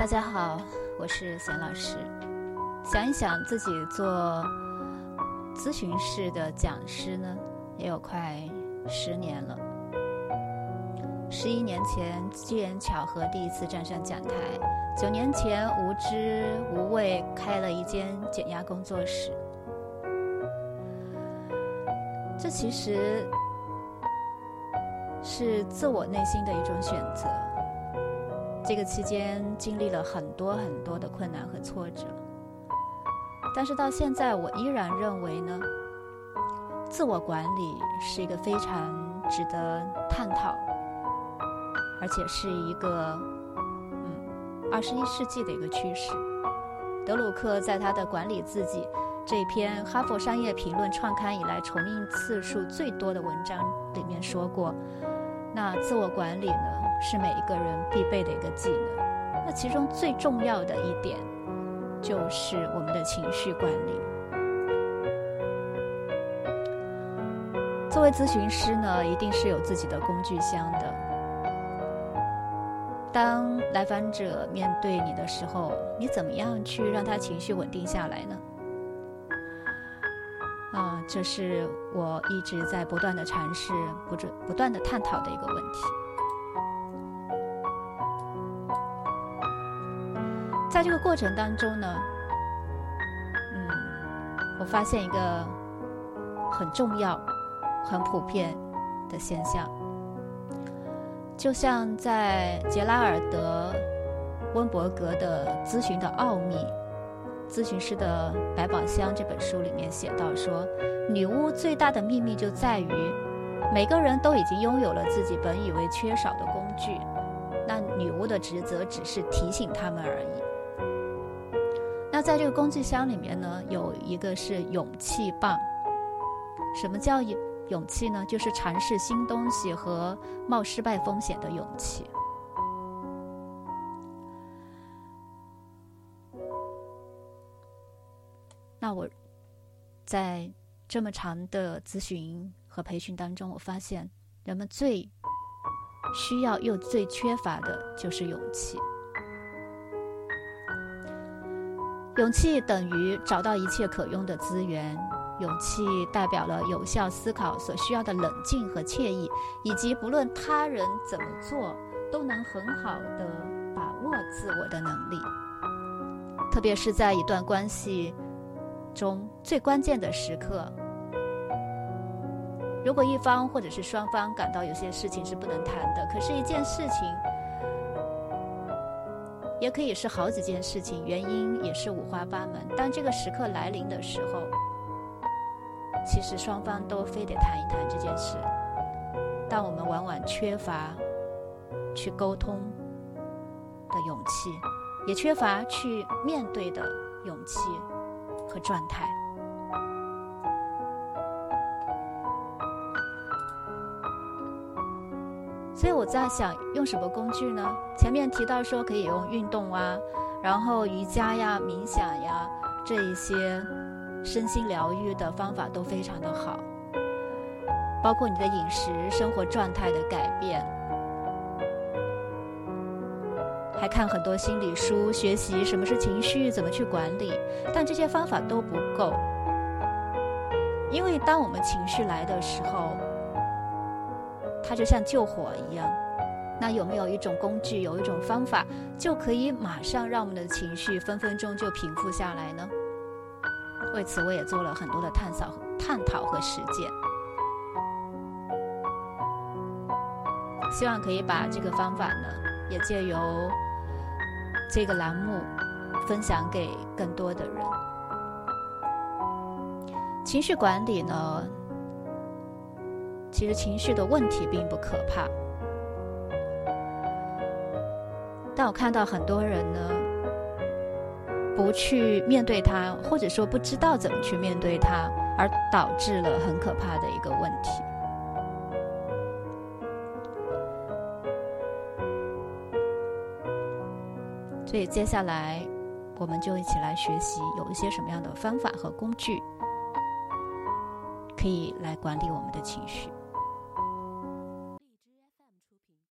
大家好，我是贤老师。想一想，自己做咨询室的讲师呢，也有快十年了。十一年前机缘巧合第一次站上讲台，九年前无知无畏开了一间减压工作室。这其实是自我内心的一种选择。这个期间经历了很多很多的困难和挫折，但是到现在我依然认为呢，自我管理是一个非常值得探讨，而且是一个嗯二十一世纪的一个趋势。德鲁克在他的《管理自己》这篇《哈佛商业评论》创刊以来重印次数最多的文章里面说过，那自我管理呢？是每一个人必备的一个技能。那其中最重要的一点，就是我们的情绪管理。作为咨询师呢，一定是有自己的工具箱的。当来访者面对你的时候，你怎么样去让他情绪稳定下来呢？啊，这是我一直在不断的尝试、不不不断的探讨的一个问题。在这个过程当中呢，嗯，我发现一个很重要、很普遍的现象，就像在杰拉尔德·温伯格的《咨询的奥秘：咨询师的百宝箱》这本书里面写到说，女巫最大的秘密就在于，每个人都已经拥有了自己本以为缺少的工具，那女巫的职责只是提醒他们而已。那在这个工具箱里面呢，有一个是勇气棒。什么叫勇勇气呢？就是尝试新东西和冒失败风险的勇气。那我在这么长的咨询和培训当中，我发现人们最需要又最缺乏的就是勇气。勇气等于找到一切可用的资源，勇气代表了有效思考所需要的冷静和惬意，以及不论他人怎么做都能很好的把握自我的能力。特别是在一段关系中最关键的时刻，如果一方或者是双方感到有些事情是不能谈的，可是一件事情。也可以是好几件事情，原因也是五花八门。当这个时刻来临的时候，其实双方都非得谈一谈这件事，但我们往往缺乏去沟通的勇气，也缺乏去面对的勇气和状态。所以我在想，用什么工具呢？前面提到说可以用运动啊，然后瑜伽呀、冥想呀这一些身心疗愈的方法都非常的好，包括你的饮食、生活状态的改变，还看很多心理书，学习什么是情绪，怎么去管理。但这些方法都不够，因为当我们情绪来的时候。它就像救火一样，那有没有一种工具，有一种方法，就可以马上让我们的情绪分分钟就平复下来呢？为此，我也做了很多的探讨、探讨和实践，希望可以把这个方法呢，也借由这个栏目分享给更多的人。情绪管理呢？其实情绪的问题并不可怕，但我看到很多人呢，不去面对它，或者说不知道怎么去面对它，而导致了很可怕的一个所以接下来，我们就一起来学习有一些什么样的方法和工具，可以来管理我们的情绪。